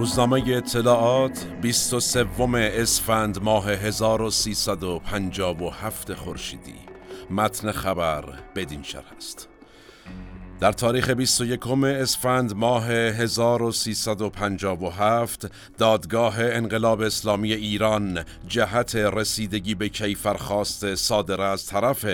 روزنامه اطلاعات 23 اسفند ماه 1357 خورشیدی. متن خبر بدین شرح است. در تاریخ 21 اسفند ماه 1357 دادگاه انقلاب اسلامی ایران جهت رسیدگی به کیفرخواست صادر از طرف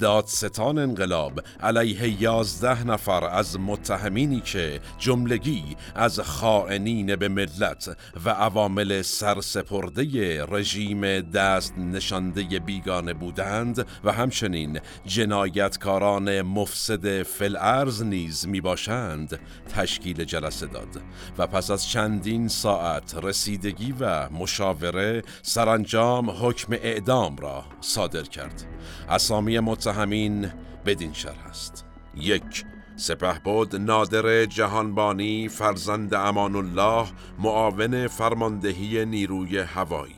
دادستان انقلاب علیه 11 نفر از متهمینی که جملگی از خائنین به ملت و عوامل سرسپرده رژیم دست نشانده بیگانه بودند و همچنین جنایتکاران مفسد فلعر فرض نیز می باشند تشکیل جلسه داد. و پس از چندین ساعت رسیدگی و مشاوره سرانجام حکم اعدام را صادر کرد. اسامی متهمین بدین شرح است. یک سپهبد نادر جهانبانی فرزند امان الله معاون فرماندهی نیروی هوایی.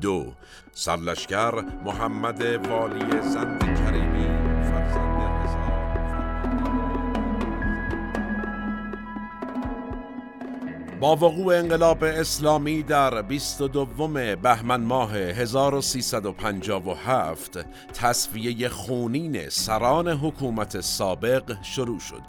دو سرلشکر محمد والی زند کریمی با وقوع انقلاب اسلامی در 22 بهمن ماه 1357 تصفیه خونین سران حکومت سابق شروع شد.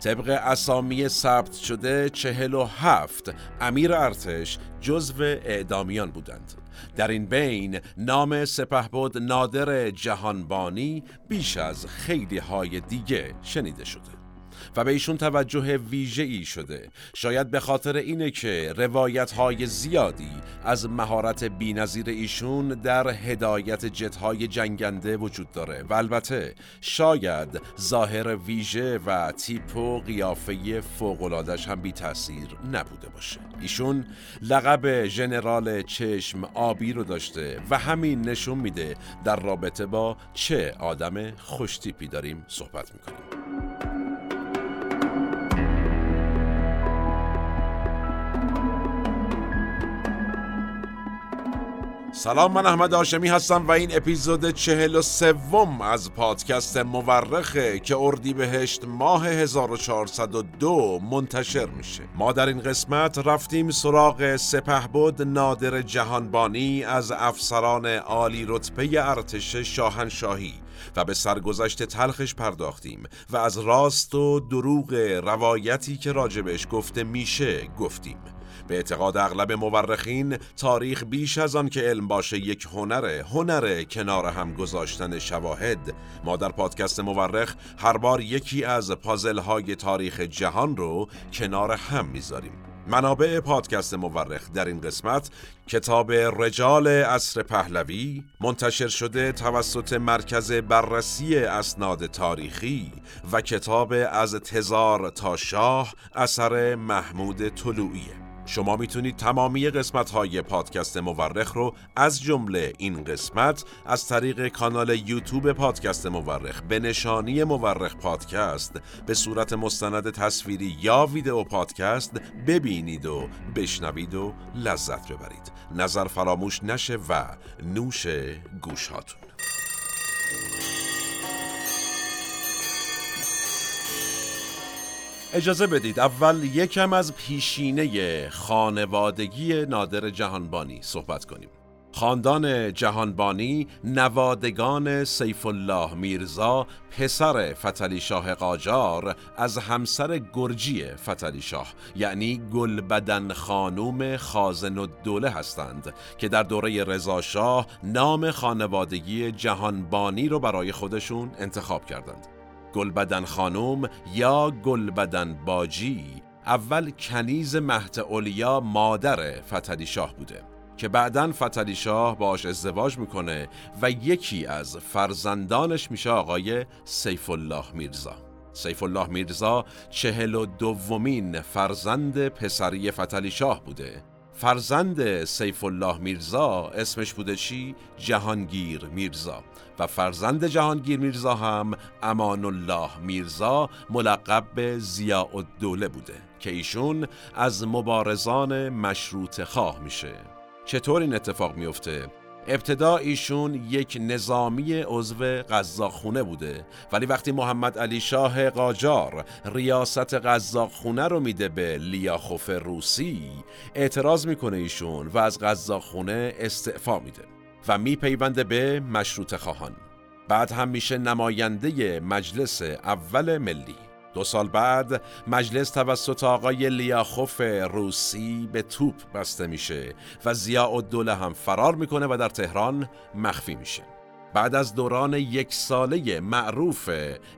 طبق اسامی ثبت شده 47 امیر ارتش جزو اعدامیان بودند. در این بین نام سپهبد نادر جهانبانی بیش از خیلی های دیگه شنیده شده. و به ایشون توجه ویژه ای شده. شاید به خاطر اینه که روایت های زیادی از مهارت بینظیر ایشون در هدایت جت های جنگنده وجود داره و البته شاید ظاهر ویژه و تیپ و قیافه فوقلادش هم بی تاثیر نبوده باشه. ایشون لقب ژنرال چشم آبی رو داشته و همین نشون میده در رابطه با چه آدم خوشتیپی داریم صحبت می‌کنیم. سلام من احمد آشمی هستم و این اپیزود چهل و سوم از پادکست مورخه که اردی بهشت ماه 1402 منتشر میشه. ما در این قسمت رفتیم سراغ سپهبد نادر جهانبانی از افسران عالی رتبه ارتش شاهنشاهی و به سرگذشت تلخش پرداختیم و از راست و دروغ روایتی که راجبش گفته میشه گفتیم. به اعتقاد اغلب مورخین تاریخ بیش از آن که علم باشه یک هنره هنره کنار هم گذاشتن شواهد. ما در پادکست مورخ هر بار یکی از پازل های تاریخ جهان رو کنار هم می‌ذاریم. منابع پادکست مورخ در این قسمت کتاب رجال اصر پهلوی منتشر شده توسط مرکز بررسی اسناد تاریخی و کتاب از تزار تا شاه اثر محمود طلوعیه. شما می‌تونید تمامی قسمت های پادکست مورخ رو از جمله این قسمت از طریق کانال یوتیوب پادکست مورخ به نشانی مورخ پادکست به صورت مستند تصویری یا ویدیو پادکست ببینید و بشنوید و لذت ببرید. نظر فراموش نشه و نوش گوش اجازه بدید. اول یکم از پیشینه خانوادگی نادر جهانبانی صحبت کنیم. خاندان جهانبانی نوادگان سیف الله میرزا پسر فتلی شاه قاجار از همسر گرجی فتلی شاه یعنی گلبدن خانوم خازن و دوله هستند که در دوره رضا شاه نام خانوادگی جهانبانی رو برای خودشون انتخاب کردند. گلبدن خانوم یا گلبدن باجی اول کنیز مهد اولیا مادر فتلی شاه بوده که بعدا فتلی شاه باش ازدواج می‌کنه و یکی از فرزندانش میشه آقای سیف الله میرزا. سیف الله میرزا چهل و دومین فرزند پسری فتلی شاه بوده. فرزند سیف الله میرزا اسمش بوده چی؟ جهانگیر میرزا و فرزند جهانگیر میرزا هم امان الله میرزا ملقب به زیاء الدوله بوده که ایشون از مبارزان مشروط خواه میشه چطور این اتفاق میفته؟ ابتدا ایشون یک نظامی عضو قزاقخونه بوده ولی وقتی محمد علی شاه قاجار ریاست قزاقخونه رو میده به لیاخوف روسی اعتراض می‌کنه ایشون و از قزاقخونه استعفا میده و میپیونده به مشروط خواهان. بعد هم میشه نماینده مجلس اول ملی. دو سال بعد مجلس توسط آقای لیاخوف روسی به توپ بسته میشه و زیاء الدوله هم فرار می‌کنه و در تهران مخفی میشه. بعد از دوران یک ساله معروف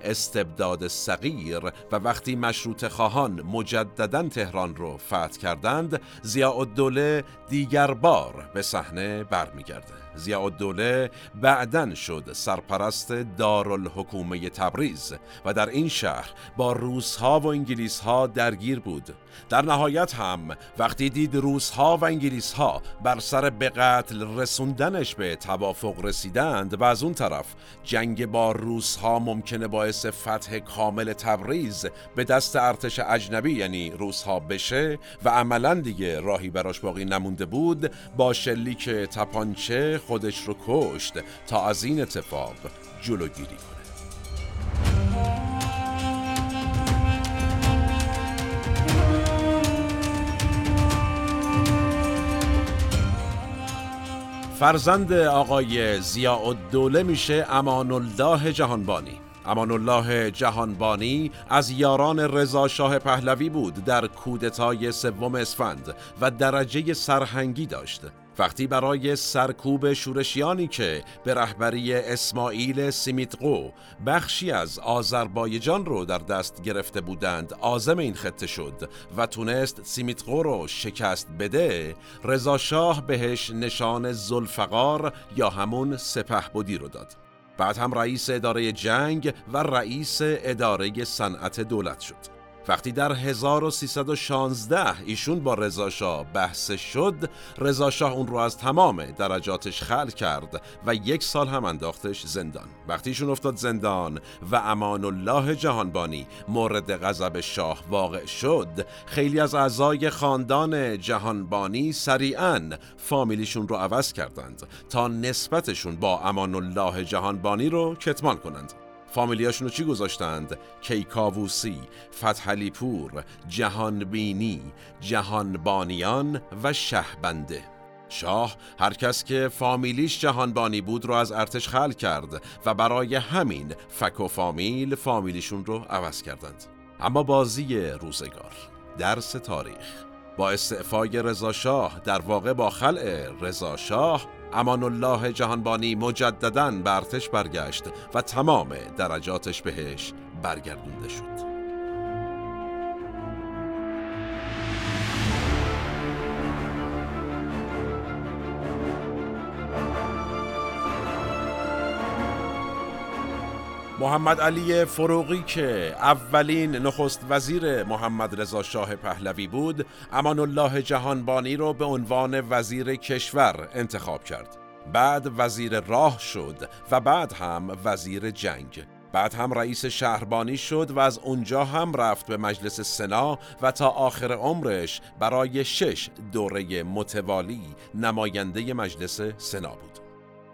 استبداد صغیر و وقتی مشروط خواهان مجددا تهران رو فتح کردند زیاء الدوله دیگر بار به صحنه برمیگرده. زیاء الدوله بعدن شد سرپرست دارالحکومه تبریز و در این شهر با روسها و انگلیسها درگیر بود. در نهایت هم وقتی دید روسها و انگلیسها بر سر به قتل رسوندنش به توافق رسیدند و از اون طرف جنگ با روسها ممکنه باعث فتح کامل تبریز به دست ارتش اجنبی یعنی روسها بشه و عملا دیگه راهی براش باقی نمونده بود با شلیک تپانچه خودش رو کشت تا از این اتفاق جلوگیری کنه. فرزند آقای ضیاء الدوله میشه امان الله جهانبانی. امان الله جهانبانی از یاران رضا شاه پهلوی بود در کودتای سوم اسفند و درجه سرهنگی داشت. وقتی برای سرکوب شورشیانی که به رهبری اسماعیل سیمیتقو بخشی از آذربایجان رو در دست گرفته بودند آزم این خطه شد و تونست سیمیتقو رو شکست بده رضا شاه بهش نشان زلفقار یا همون سپه بودی رو داد. بعد هم رئیس اداره جنگ و رئیس اداره صنعت دولت شد. وقتی در 1316 ایشون با رضاشاه بحث شد رضاشاه اون رو از تمام درجاتش خل کرد و یک سال هم انداختش زندان. وقتی ایشون افتاد زندان و امان الله جهانبانی مورد غضب شاه واقع شد خیلی از اعضای خاندان جهانبانی سریعا فامیلیشون رو عوض کردند تا نسبتشون با امان الله جهانبانی رو کتمان کنند. فامیلیاشون رو چی گذاشتند؟ کیکاووسی، فتحلی پور، جهانبینی، جهانبانیان و شهبنده. شاه هر کس که فامیلیش جهانبانی بود رو از ارتش خل کرد و برای همین فک و فامیل فامیلیشون رو عوض کردند. اما بازی روزگار درس تاریخ. با استعفای رضا شاه در واقع با خلع رضا شاه امان الله جهانبانی مجددا به ارتش برگشت و تمام درجاتش بهش برگردونده شد. محمد علی فروغی که اولین نخست وزیر محمد رضا شاه پهلوی بود امان الله جهانبانی رو به عنوان وزیر کشور انتخاب کرد. بعد وزیر راه شد و بعد هم وزیر جنگ. بعد هم رئیس شهربانی شد و از اونجا هم رفت به مجلس سنا و تا آخر عمرش برای شش دوره متوالی نماینده مجلس سنا بود.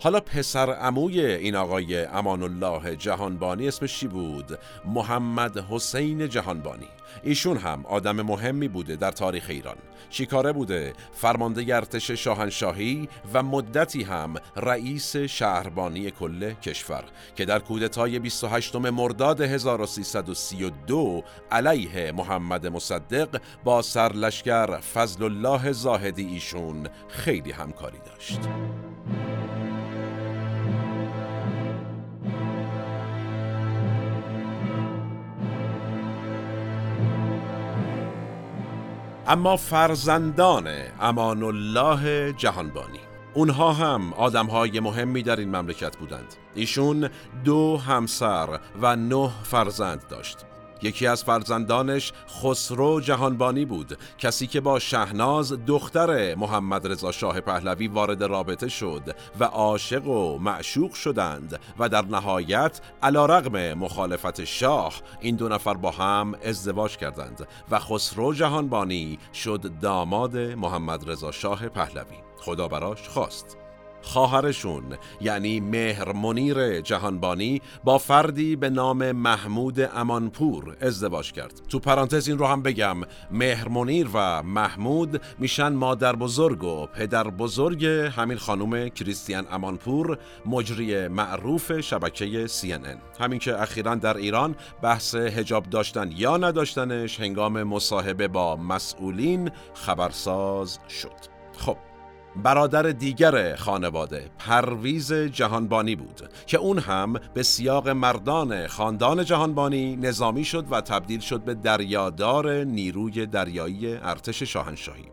حالا پسر عموی این آقای امان الله جهانبانی اسمش چی بود؟ محمد حسین جهانبانی. ایشون هم آدم مهمی بوده در تاریخ ایران. چیکاره بوده؟ فرمانده ارتش شاهنشاهی و مدتی هم رئیس شهربانی کل کشور که در کودتای 28 مرداد 1332 علیه محمد مصدق با سرلشکر فضل الله زاهدی ایشون خیلی همکاری داشت. اما فرزندان امان الله جهانبانی. اونها هم آدم های مهمی در این مملکت بودند. ایشون دو همسر و نه فرزند داشت. یکی از فرزندانش خسرو جهانبانی بود. کسی که با شهناز دختر محمد رضا شاه پهلوی وارد رابطه شد و عاشق و معشوق شدند و در نهایت علا رغم مخالفت شاه این دو نفر با هم ازدواج کردند و خسرو جهانبانی شد داماد محمد رضا شاه پهلوی. خدا براش خواست. خواهرشون یعنی مهر منیر جهانبانی با فردی به نام محمود امانپور ازدواج کرد. تو پرانتز این رو هم بگم مهر منیر و محمود میشن مادر بزرگ و پدر بزرگ همین خانم کریستیان امانپور مجری معروف شبکه CNN همین که اخیرا در ایران بحث هجاب داشتن یا نداشتنش هنگام مصاحبه با مسئولین خبرساز شد. خب برادر دیگر خانواده پرویز جهانبانی بود که اون هم به سیاق مردان خاندان جهانبانی نظامی شد و تبدیل شد به دریادار نیروی دریایی ارتش شاهنشاهی.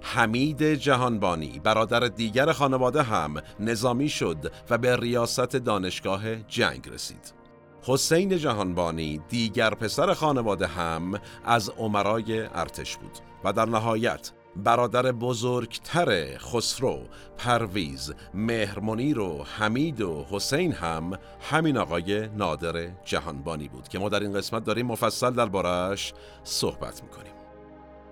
حمید جهانبانی برادر دیگر خانواده هم نظامی شد و به ریاست دانشگاه جنگ رسید. حسین جهانبانی دیگر پسر خانواده هم از عمرای ارتش بود و در نهایت برادر بزرگتر خسرو، پرویز، مهرمنیر و حمید و حسین هم همین آقای نادر جهانبانی بود که ما در این قسمت داریم مفصل دربارهش صحبت می‌کنیم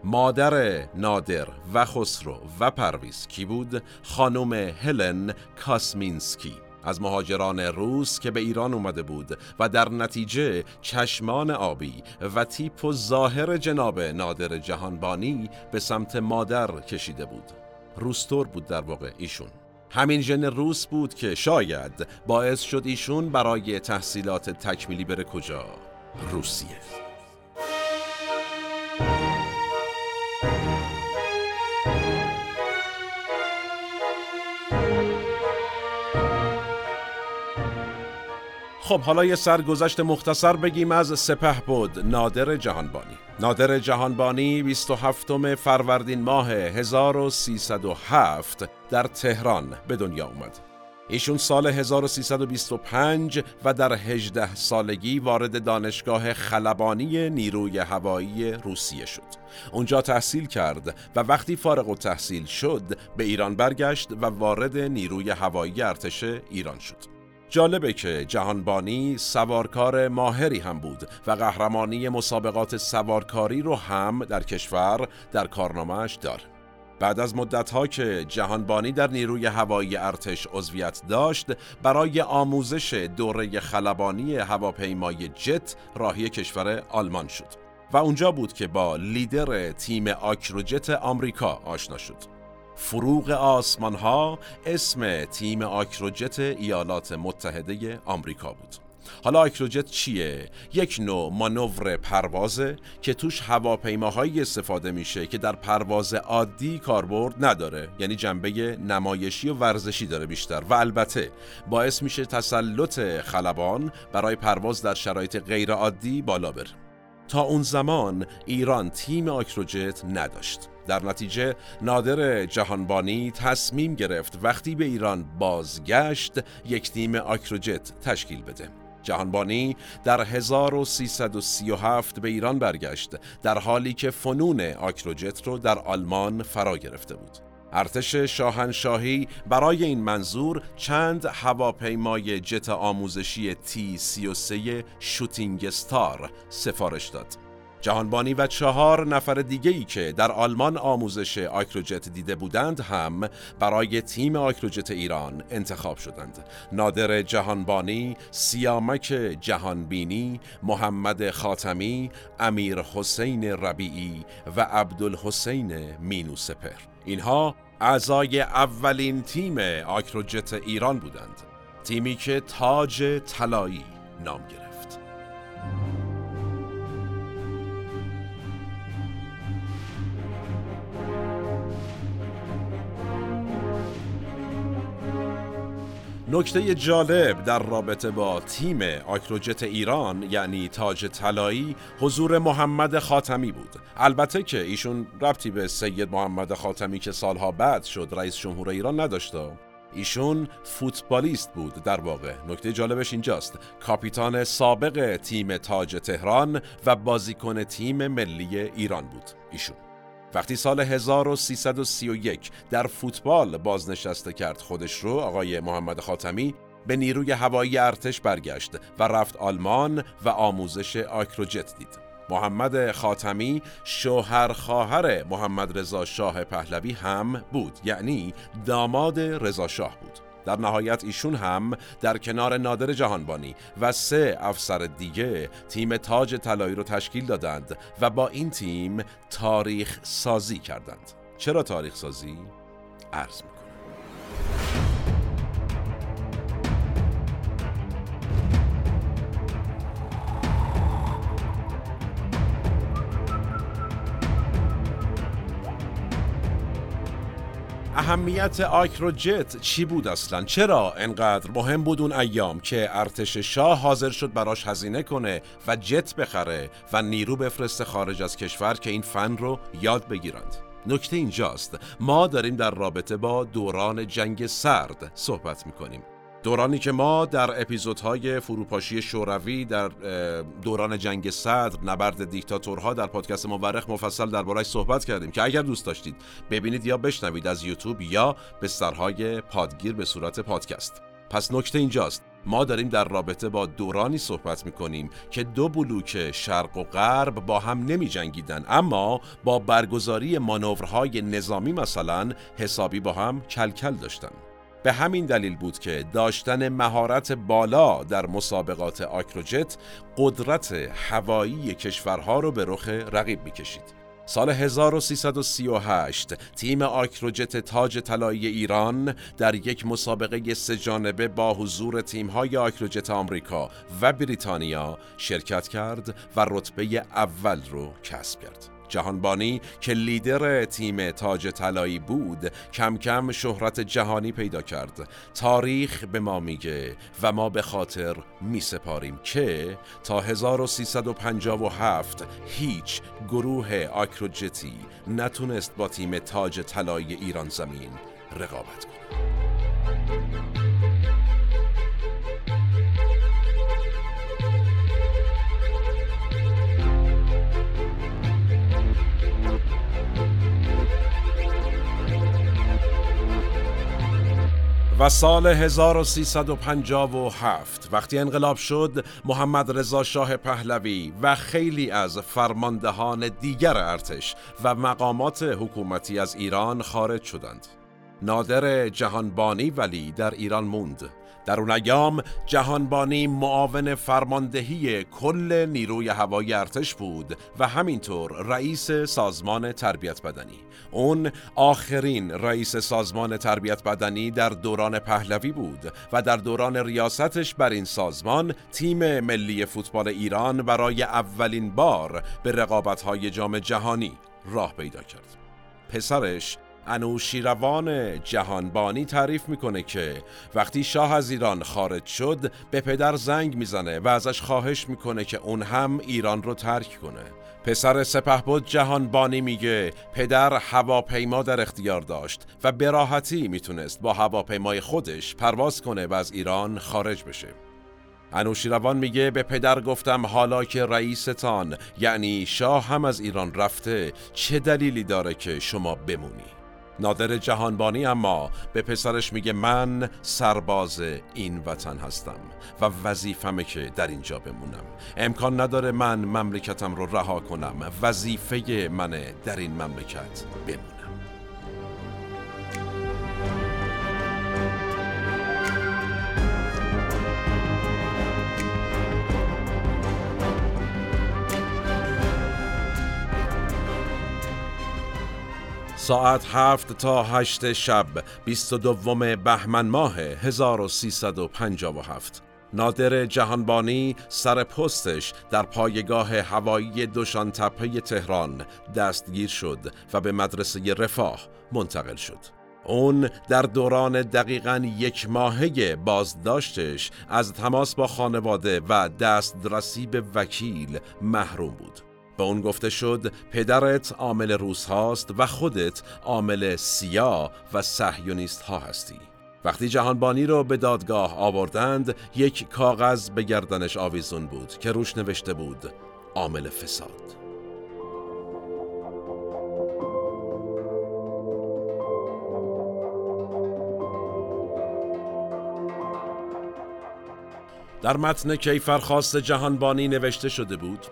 مادر نادر و خسرو و پرویز کی بود؟ خانم هلن کاسمینسکی از مهاجران روس که به ایران اومده بود و در نتیجه چشمان آبی و تیپ و ظاهر جناب نادر جهانبانی به سمت مادر کشیده بود. روستور بود در واقع ایشون. همین ژن روس بود که شاید باعث شد ایشون برای تحصیلات تکمیلی بره کجا؟ روسیه. خب حالا یه سرگذشت مختصر بگیم از سپه بود نادر جهانبانی نادر جهانبانی 27 فروردین ماه 1307 در تهران به دنیا اومد ایشون سال 1325 و در 18 سالگی وارد دانشگاه خلبانی نیروی هوایی روسیه شد. اونجا تحصیل کرد و وقتی فارغ و تحصیل شد به ایران برگشت و وارد نیروی هوایی ارتش ایران شد. جالبه که جهانبانی سوارکار ماهری هم بود و قهرمانی مسابقات سوارکاری رو هم در کشور در کارنامهش دار. بعد از مدتها که جهانبانی در نیروی هوایی ارتش عضویت داشت برای آموزش دوره خلبانی هواپیمای جت راهی کشور آلمان شد و اونجا بود که با لیدر تیم آکروجت آمریکا آشنا شد فروغ آسمان ها اسم تیم آکروجت ایالات متحده آمریکا بود. حالا آکروجت چیه؟ یک نوع مانور پروازه که توش هواپیماهایی استفاده میشه که در پرواز عادی کاربرد نداره. یعنی جنبه نمایشی و ورزشی داره بیشتر. و البته باعث میشه تسلط خلبان برای پرواز در شرایط غیر عادی بالا بره. تا اون زمان ایران تیم آکروجت نداشت. در نتیجه نادر جهانبانی تصمیم گرفت وقتی به ایران بازگشت یک تیم آکروجت تشکیل بده. جهانبانی در 1337 به ایران برگشت در حالی که فنون آکروجت رو در آلمان فرا گرفته بود. ارتش شاهنشاهی برای این منظور چند هواپیمای جت آموزشی تی 33 شوتینگ ستار سفارش داد. جهانبانی و چهار نفر دیگه ای که در آلمان آموزش آکروجت دیده بودند هم برای تیم آکروجت ایران انتخاب شدند. نادر جهانبانی، سیامک جهانبینی، محمد خاتمی، امیر حسین ربیعی و عبدالحسین مینو سپر اینها اعضای اولین تیم آکروجت ایران بودند. تیمی که تاج طلایی نام گرفت. نکته جالب در رابطه با تیم آکروجت ایران یعنی تاج طلایی حضور محمد خاتمی بود. البته که ایشون ربطی به سید محمد خاتمی که سالها بعد شد رئیس جمهور ایران نداشته ایشون فوتبالیست بود در واقع. نکته جالبش اینجاست. کاپیتان سابق تیم تاج تهران و بازیکن تیم ملی ایران بود. ایشون. وقتی سال 1331 در فوتبال بازنشسته کرد خودش رو آقای محمد خاتمی به نیروی هوایی ارتش برگشت و رفت آلمان و آموزش آکروجت دید. محمد خاتمی شوهر خواهر محمد رضا شاه پهلوی هم بود یعنی داماد رضا شاه بود در نهایت ایشون هم در کنار نادر جهانبانی و سه افسر دیگه تیم تاج طلایی رو تشکیل دادند و با این تیم تاریخ سازی کردند چرا تاریخ سازی؟ عرض می‌کنم اهمیت آکروجت چی بود اصلا؟ چرا انقدر مهم بود اون ایام که ارتش شاه حاضر شد براش هزینه کنه و جت بخره و نیرو بفرسته خارج از کشور که این فن رو یاد بگیرند؟ نکته اینجاست ما داریم در رابطه با دوران جنگ سرد صحبت می‌کنیم دورانی که ما در اپیزودهای فروپاشی شوروی در دوران جنگ صدر نبرد دیکتاتورها در پادکست مورخ مفصل دربارهش صحبت کردیم که اگر دوست داشتید ببینید یا بشنوید از یوتیوب یا به سرهای پادگیر به صورت پادکست. پس نکته اینجاست ما داریم در رابطه با دورانی صحبت می که دو بلوک شرق و غرب با هم نمی جنگیدن اما با برگزاری مانورهای نظامی مثلا حسابی با هم کلکل داشتن. به همین دلیل بود که داشتن مهارت بالا در مسابقات آکروجت قدرت هوایی کشورها رو به رخ رقیب می‌کشید. سال 1338 تیم آکروجت تاج طلایی ایران در یک مسابقه سه‌جانبه با حضور تیم‌های آکروجت آمریکا و بریتانیا شرکت کرد و رتبه اول رو کسب کرد. جهانبانی که لیدر تیم تاج طلایی بود کم کم شهرت جهانی پیدا کرد. تاریخ به ما میگه و ما به خاطر میسپاریم که تا 1357 هیچ گروه آکروجتی نتونست با تیم تاج طلایی ایران زمین رقابت کنه. و سال 1357 وقتی انقلاب شد محمد رضا شاه پهلوی و خیلی از فرماندهان دیگر ارتش و مقامات حکومتی از ایران خارج شدند. نادر جهانبانی ولی در ایران موند. در اون ایام جهانبانی معاون فرماندهی کل نیروی هوایی ارتش بود و همینطور رئیس سازمان تربیت بدنی. اون آخرین رئیس سازمان تربیت بدنی در دوران پهلوی بود و در دوران ریاستش بر این سازمان تیم ملی فوتبال ایران برای اولین بار به رقابت‌های جام جهانی راه پیدا کرد. پسرش انوشیروان جهانبانی تعریف می‌کنه که وقتی شاه از ایران خارج شد به پدر زنگ می‌زنه و ازش خواهش می‌کنه که اون هم ایران رو ترک کنه. پسر سپهبد جهانبانی میگه پدر هواپیما در اختیار داشت و به راحتی می‌تونست با هواپیمای خودش پرواز کنه و از ایران خارج بشه. انوشیروان میگه به پدر گفتم حالا که رئیستان یعنی شاه هم از ایران رفته چه دلیلی داره که شما بمونی؟ نادر جهانبانی اما به پسرش میگه من سرباز این وطن هستم و وظیفمه که در اینجا بمونم. امکان نداره من مملکتم رو رها کنم. وظیفه منه در این مملکت بمونم. ساعت هفت تا هشت شب 22 بهمن ماه 1357 نادر جهانبانی سر پستش در پایگاه هوایی دوشان تپه تهران دستگیر شد و به مدرسه رفاه منتقل شد. اون در دوران دقیقا یک ماهه بازداشتش از تماس با خانواده و دسترسی به وکیل محروم بود. به اون گفته شد پدرت عامل روس هاست و خودت عامل سیاه و سحیونیست ها هستی. وقتی جهانبانی رو به دادگاه آوردند یک کاغذ به گردنش آویزون بود که روش نوشته بود عامل فساد. در متن کیفرخواست جهانبانی نوشته شده بود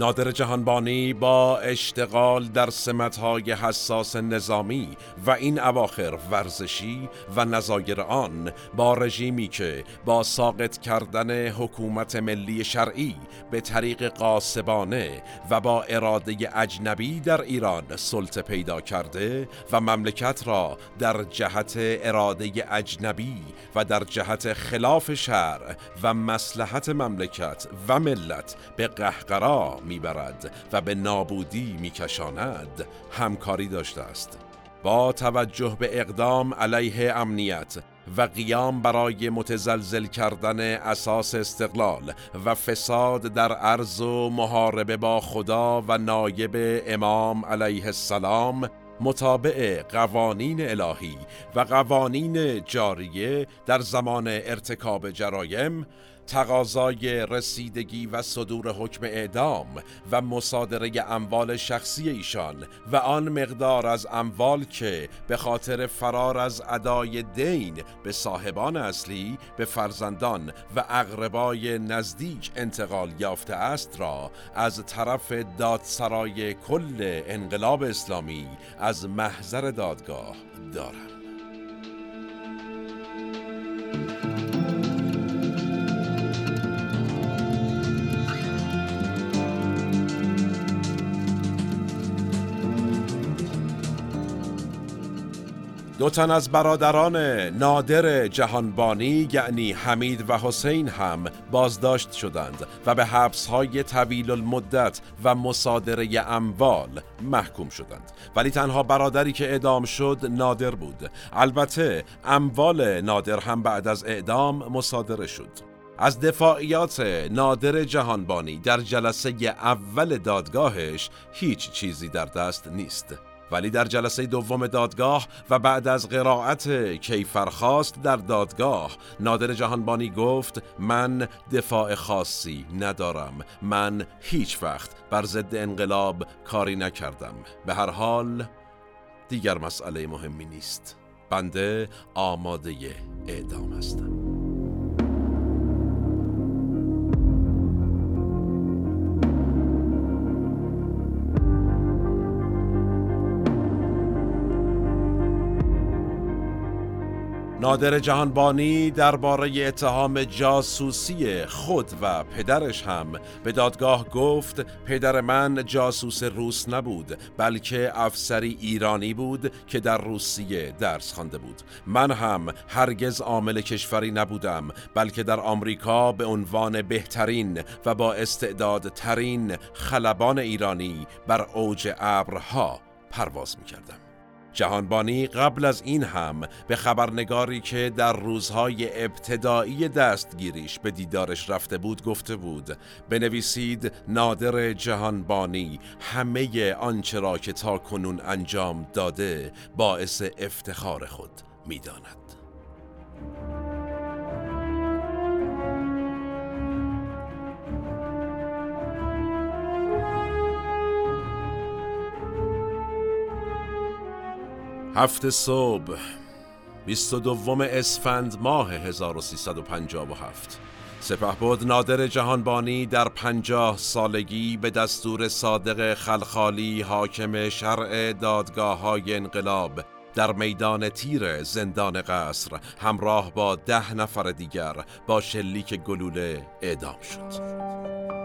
نادر جهانبانی با اشتغال در سمتهای حساس نظامی و این اواخر ورزشی و نظایر آن با رژیمی که با ساقط کردن حکومت ملی شرعی به طریق قاسبانه و با اراده اجنبی در ایران سلطه پیدا کرده و مملکت را در جهت اراده اجنبی و در جهت خلاف شرع و مسلحت مملکت و ملت به قهقرا می‌برد و به نابودی میکشاند. همکاری داشته است. با توجه به اقدام علیه امنیت و قیام برای متزلزل کردن اساس استقلال و فساد در عرض و محاربه با خدا و نایب امام علیه السلام مطابع قوانین الهی و قوانین جاریه در زمان ارتکاب جرایم تقاضای رسیدگی و صدور حکم اعدام و مصادره اموال شخصی ایشان و آن مقدار از اموال که به خاطر فرار از ادای دین به صاحبان اصلی به فرزندان و اقربای نزدیک انتقال یافته است را از طرف دادسرای کل انقلاب اسلامی از محضر دادگاه دارم دو تن از برادران نادر جهانبانی یعنی حمید و حسین هم بازداشت شدند و به حبس های طویل المدت و مصادره اموال محکوم شدند. ولی تنها برادری که اعدام شد نادر بود. البته اموال نادر هم بعد از اعدام مصادره شد. از دفاعیات نادر جهانبانی در جلسه اول دادگاهش هیچ چیزی در دست نیست. ولی در جلسه دوم دادگاه و بعد از قرائت کیفرخواست در دادگاه نادر جهانبانی گفت من دفاع خاصی ندارم. من هیچ وقت بر ضد انقلاب کاری نکردم. به هر حال دیگر مسئله مهمی نیست. بنده آماده اعدام هستم. نادر جهانبانی درباره اتهام جاسوسی خود و پدرش هم به دادگاه گفت پدر من جاسوس روس نبود بلکه افسری ایرانی بود که در روسیه درس خوانده بود من هم هرگز عامل کشوری نبودم بلکه در آمریکا به عنوان بهترین و با استعدادترین خلبان ایرانی بر اوج ابرها پرواز می کردم. جهانبانی قبل از این هم به خبرنگاری که در روزهای ابتدایی دستگیریش به دیدارش رفته بود گفته بود بنویسید نادر جهانبانی همه آنچه را که تا کنون انجام داده باعث افتخار خود می‌داند. هفت صبح 22 اسفند ماه 1357 سپهبد نادر جهانبانی در پنجاه سالگی به دستور صادق خلخالی حاکم شرع دادگاه های انقلاب در میدان تیر زندان قصر همراه با ده نفر دیگر با شلیک گلوله اعدام شد.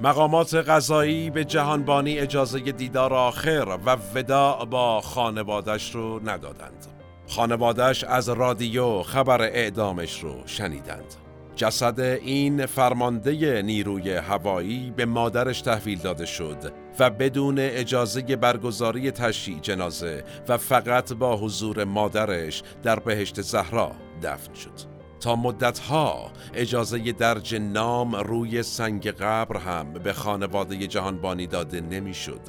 مقامات غذایی به جهانبانی اجازه دیدار آخر و وداع با خانوادش رو ندادند. خانوادش از رادیو خبر اعدامش رو شنیدند. جسد این فرمانده نیروی هوایی به مادرش تحویل داده شد و بدون اجازه برگزاری تشییع جنازه و فقط با حضور مادرش در بهشت زهرا دفن شد. تا مدتها اجازه درج نام روی سنگ قبر هم به خانواده جهانبانی داده نمی‌شد.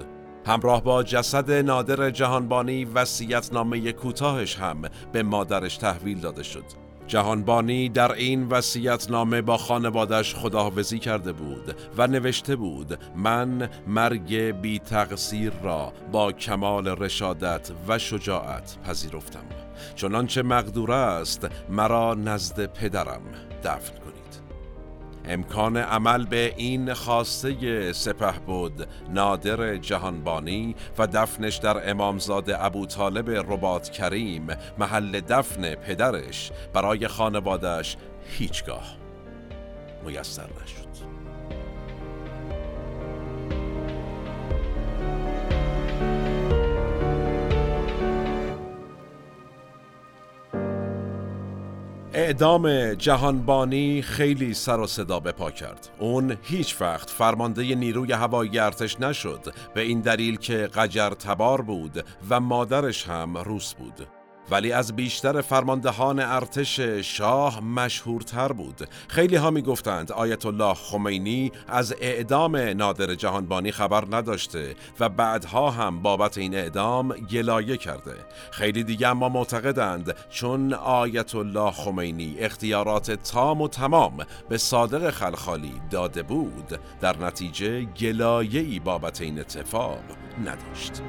همراه با جسد نادر جهانبانی وسیعت نامه کوتاهش هم به مادرش تحویل داده شد. جهانبانی در این وسیعت نامه با خانوادش خداحافظی کرده بود و نوشته بود من مرگ بی تقصیر را با کمال رشادت و شجاعت پذیرفتم. چنانچه مقدور است مرا نزد پدرم دفن کنید. امکان عمل به این خواسته سپه بود. نادر جهانبانی و دفنش در امامزاده ابو طالب رباط کریم محل دفن پدرش. برای خانوادش هیچگاه میسر نشد. اعدام جهانبانی خیلی سر و صدا به پا کرد. اون هیچ وقت فرمانده نیروی هوایی ارتش نشد. به این دلیل که قجر تبار بود و مادرش هم روس بود. ولی از بیشتر فرماندهان ارتش شاه مشهورتر بود. خیلی ها می گفتند آیت الله خمینی از اعدام نادر جهانبانی خبر نداشته و بعدها هم بابت این اعدام گلایه کرده. خیلی دیگه اما معتقدند چون آیت الله خمینی اختیارات تام و تمام به صادق خلخالی داده بود در نتیجه گلایه‌ای بابت این اتفاق نداشت.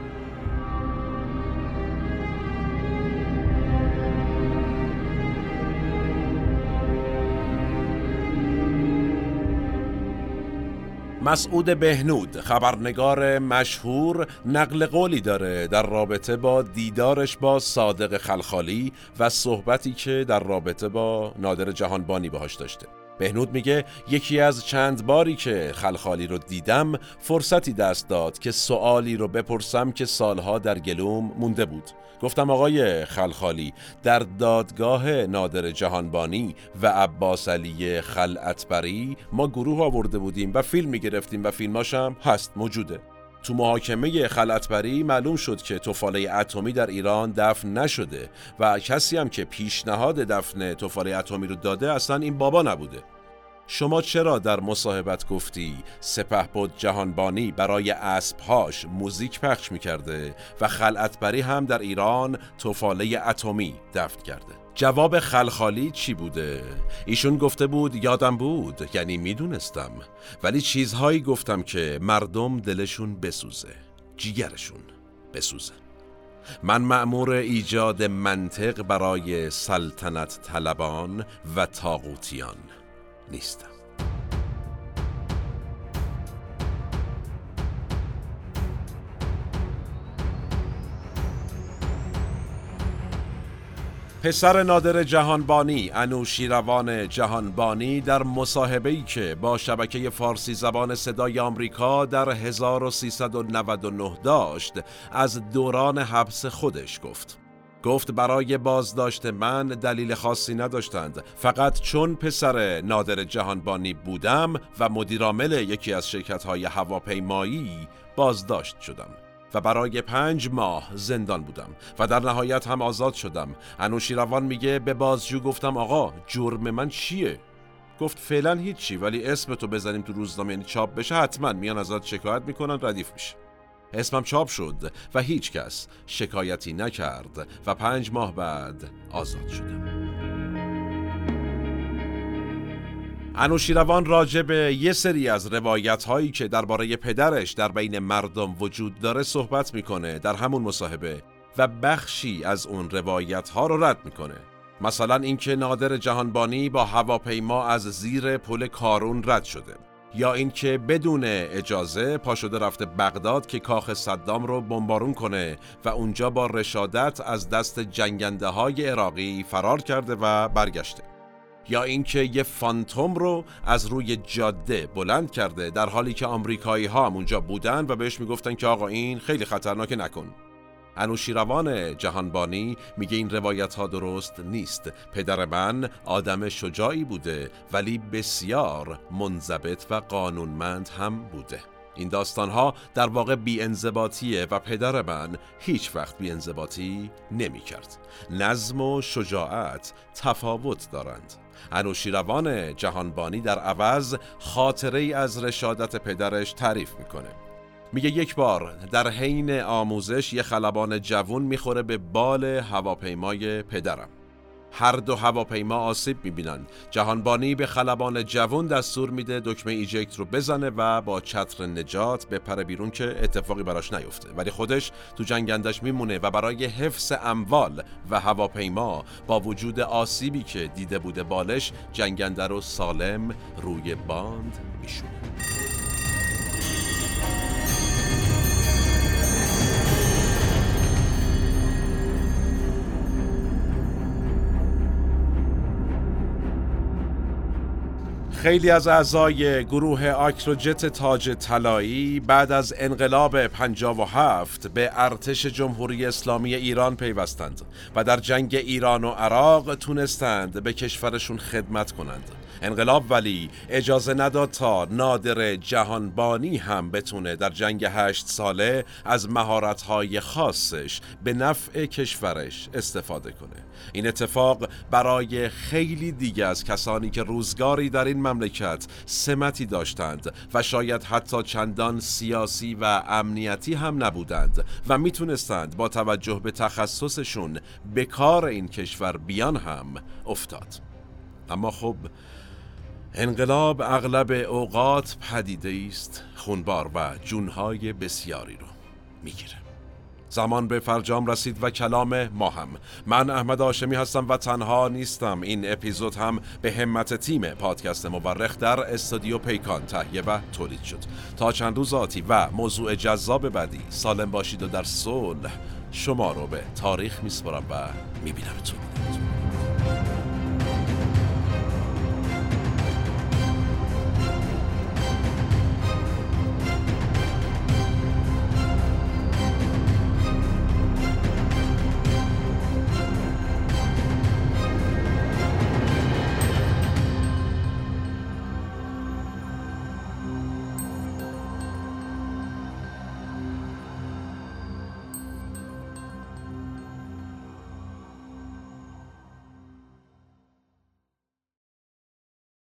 مسعود بهنود خبرنگار مشهور نقل قولی داره در رابطه با دیدارش با صادق خلخالی و صحبتی که در رابطه با نادر جهانبانی باهاش داشته. بهنود میگه یکی از چند باری که خلخالی رو دیدم فرصتی دست داد که سوالی رو بپرسم که سالها در گلوم مونده بود. گفتم آقای خلخالی در دادگاه نادر جهانبانی و عباس علی خلعتبری ما گروه آورده بودیم و فیلم می‌گرفتیم و فیلماش هم هست موجوده. تو محاکمه خلعتبری معلوم شد که توفاله اتمی در ایران دفن نشده و کسی هم که پیشنهاد دفن توفاله اتمی رو داده اصلا این بابا نبوده. شما چرا در مصاحبت گفتی سپه بود جهانبانی برای اسبهاش موزیک پخش می‌کرده و خلعتبری هم در ایران توفاله اتمی دفن کرده؟ جواب خلخالی چی بوده؟ ایشون گفته بود یادم بود یعنی می‌دونستم. ولی چیزهایی گفتم که مردم دلشون بسوزه جیگرشون بسوزه. من مأمور ایجاد منطق برای سلطنت طلبان و تاغوتیان نیستم. پسر نادر جهانبانی انوشیروان جهانبانی در مصاحبه‌ای که با شبکه فارسی زبان صدای آمریکا در 1399 داشت از دوران حبس خودش گفت. گفت برای بازداشت من دلیل خاصی نداشتند. فقط چون پسر نادر جهانبانی بودم و مدیرعامل یکی از شرکت های هواپیمایی بازداشت شدم. و برای پنج ماه زندان بودم و در نهایت هم آزاد شدم. انوشیروان میگه به بازجو گفتم آقا جرم من چیه؟ گفت فعلا هیچی ولی اسم تو بزنیم تو روزنامه یعنی چاپ بشه حتما میان ازت شکایت می‌کنن ردیف میشه. اسمم چاپ شد و هیچ کس شکایتی نکرد و پنج ماه بعد آزاد شدم. انوشیروان راجع به یه سری از روایت هایی که درباره پدرش در بین مردم وجود داره صحبت می‌کنه در همون مصاحبه و بخشی از اون روایت ها رو رد می‌کنه. مثلا اینکه نادر جهانبانی با هواپیما از زیر پل کارون رد شده یا اینکه بدون اجازه پا شده رفته بغداد که کاخ صدام رو بمبارون کنه و اونجا با رشادت از دست جنگنده های عراقی فرار کرده و برگشته. یا اینکه یه فانتوم رو از روی جاده بلند کرده در حالی که آمریکایی ها هم اونجا بودن و بهش می‌گفتن که آقا این خیلی خطرناک نکن. انوشیروان جهانبانی میگه این روایت ها درست نیست. پدر من آدم شجاعی بوده ولی بسیار منضبط و قانونمند هم بوده. این داستان ها در واقع بیانضباطیه و پدر من هیچ وقت بیانضباطی نمی کرد. نظم و شجاعت تفاوت دارند. انوشیروان جهانبانی در عوض خاطره از رشادت پدرش تعریف می‌کنه. میگه یک بار در حین آموزش یه خلبان جوون می‌خوره به بال هواپیمای پدرم. هر دو هواپیما آسیب می‌بینن جهانبانی به خلبان جوون دستور میده دکمه ایجکت رو بزنه و با چتر نجات بپره بیرون که اتفاقی براش نیفته. ولی خودش تو جنگندش میمونه و برای حفظ اموال و هواپیما با وجود آسیبی که دیده بوده بالش جنگنده رو سالم روی باند میشونه. خیلی از اعضای گروه آکروجت تاج طلایی بعد از انقلاب 57 به ارتش جمهوری اسلامی ایران پیوستند و در جنگ ایران و عراق تونستند به کشورشون خدمت کنند. انقلاب ولی اجازه نداد تا نادر جهانبانی هم بتونه در جنگ هشت ساله از مهارت‌های خاصش به نفع کشورش استفاده کنه. این اتفاق برای خیلی دیگه از کسانی که روزگاری در این مملکت سمتی داشتند و شاید حتی چندان سیاسی و امنیتی هم نبودند و می‌تونستند با توجه به تخصصشون به کار این کشور بیان هم افتاد. اما خب انقلاب اغلب اوقات پدیده است خونبار و جونهای بسیاری رو می‌گیره. زمان به فرجام رسید و کلام ما هم. من احمد آشمی هستم و تنها نیستم. این اپیزود هم به همت تیم پادکست مورخ در استودیو پیکان تهیه و تولید شد. تا چند روز آتی و موضوع جذاب بعدی سالم باشید و در صلح شما رو به تاریخ میسپرم و میبینمتون.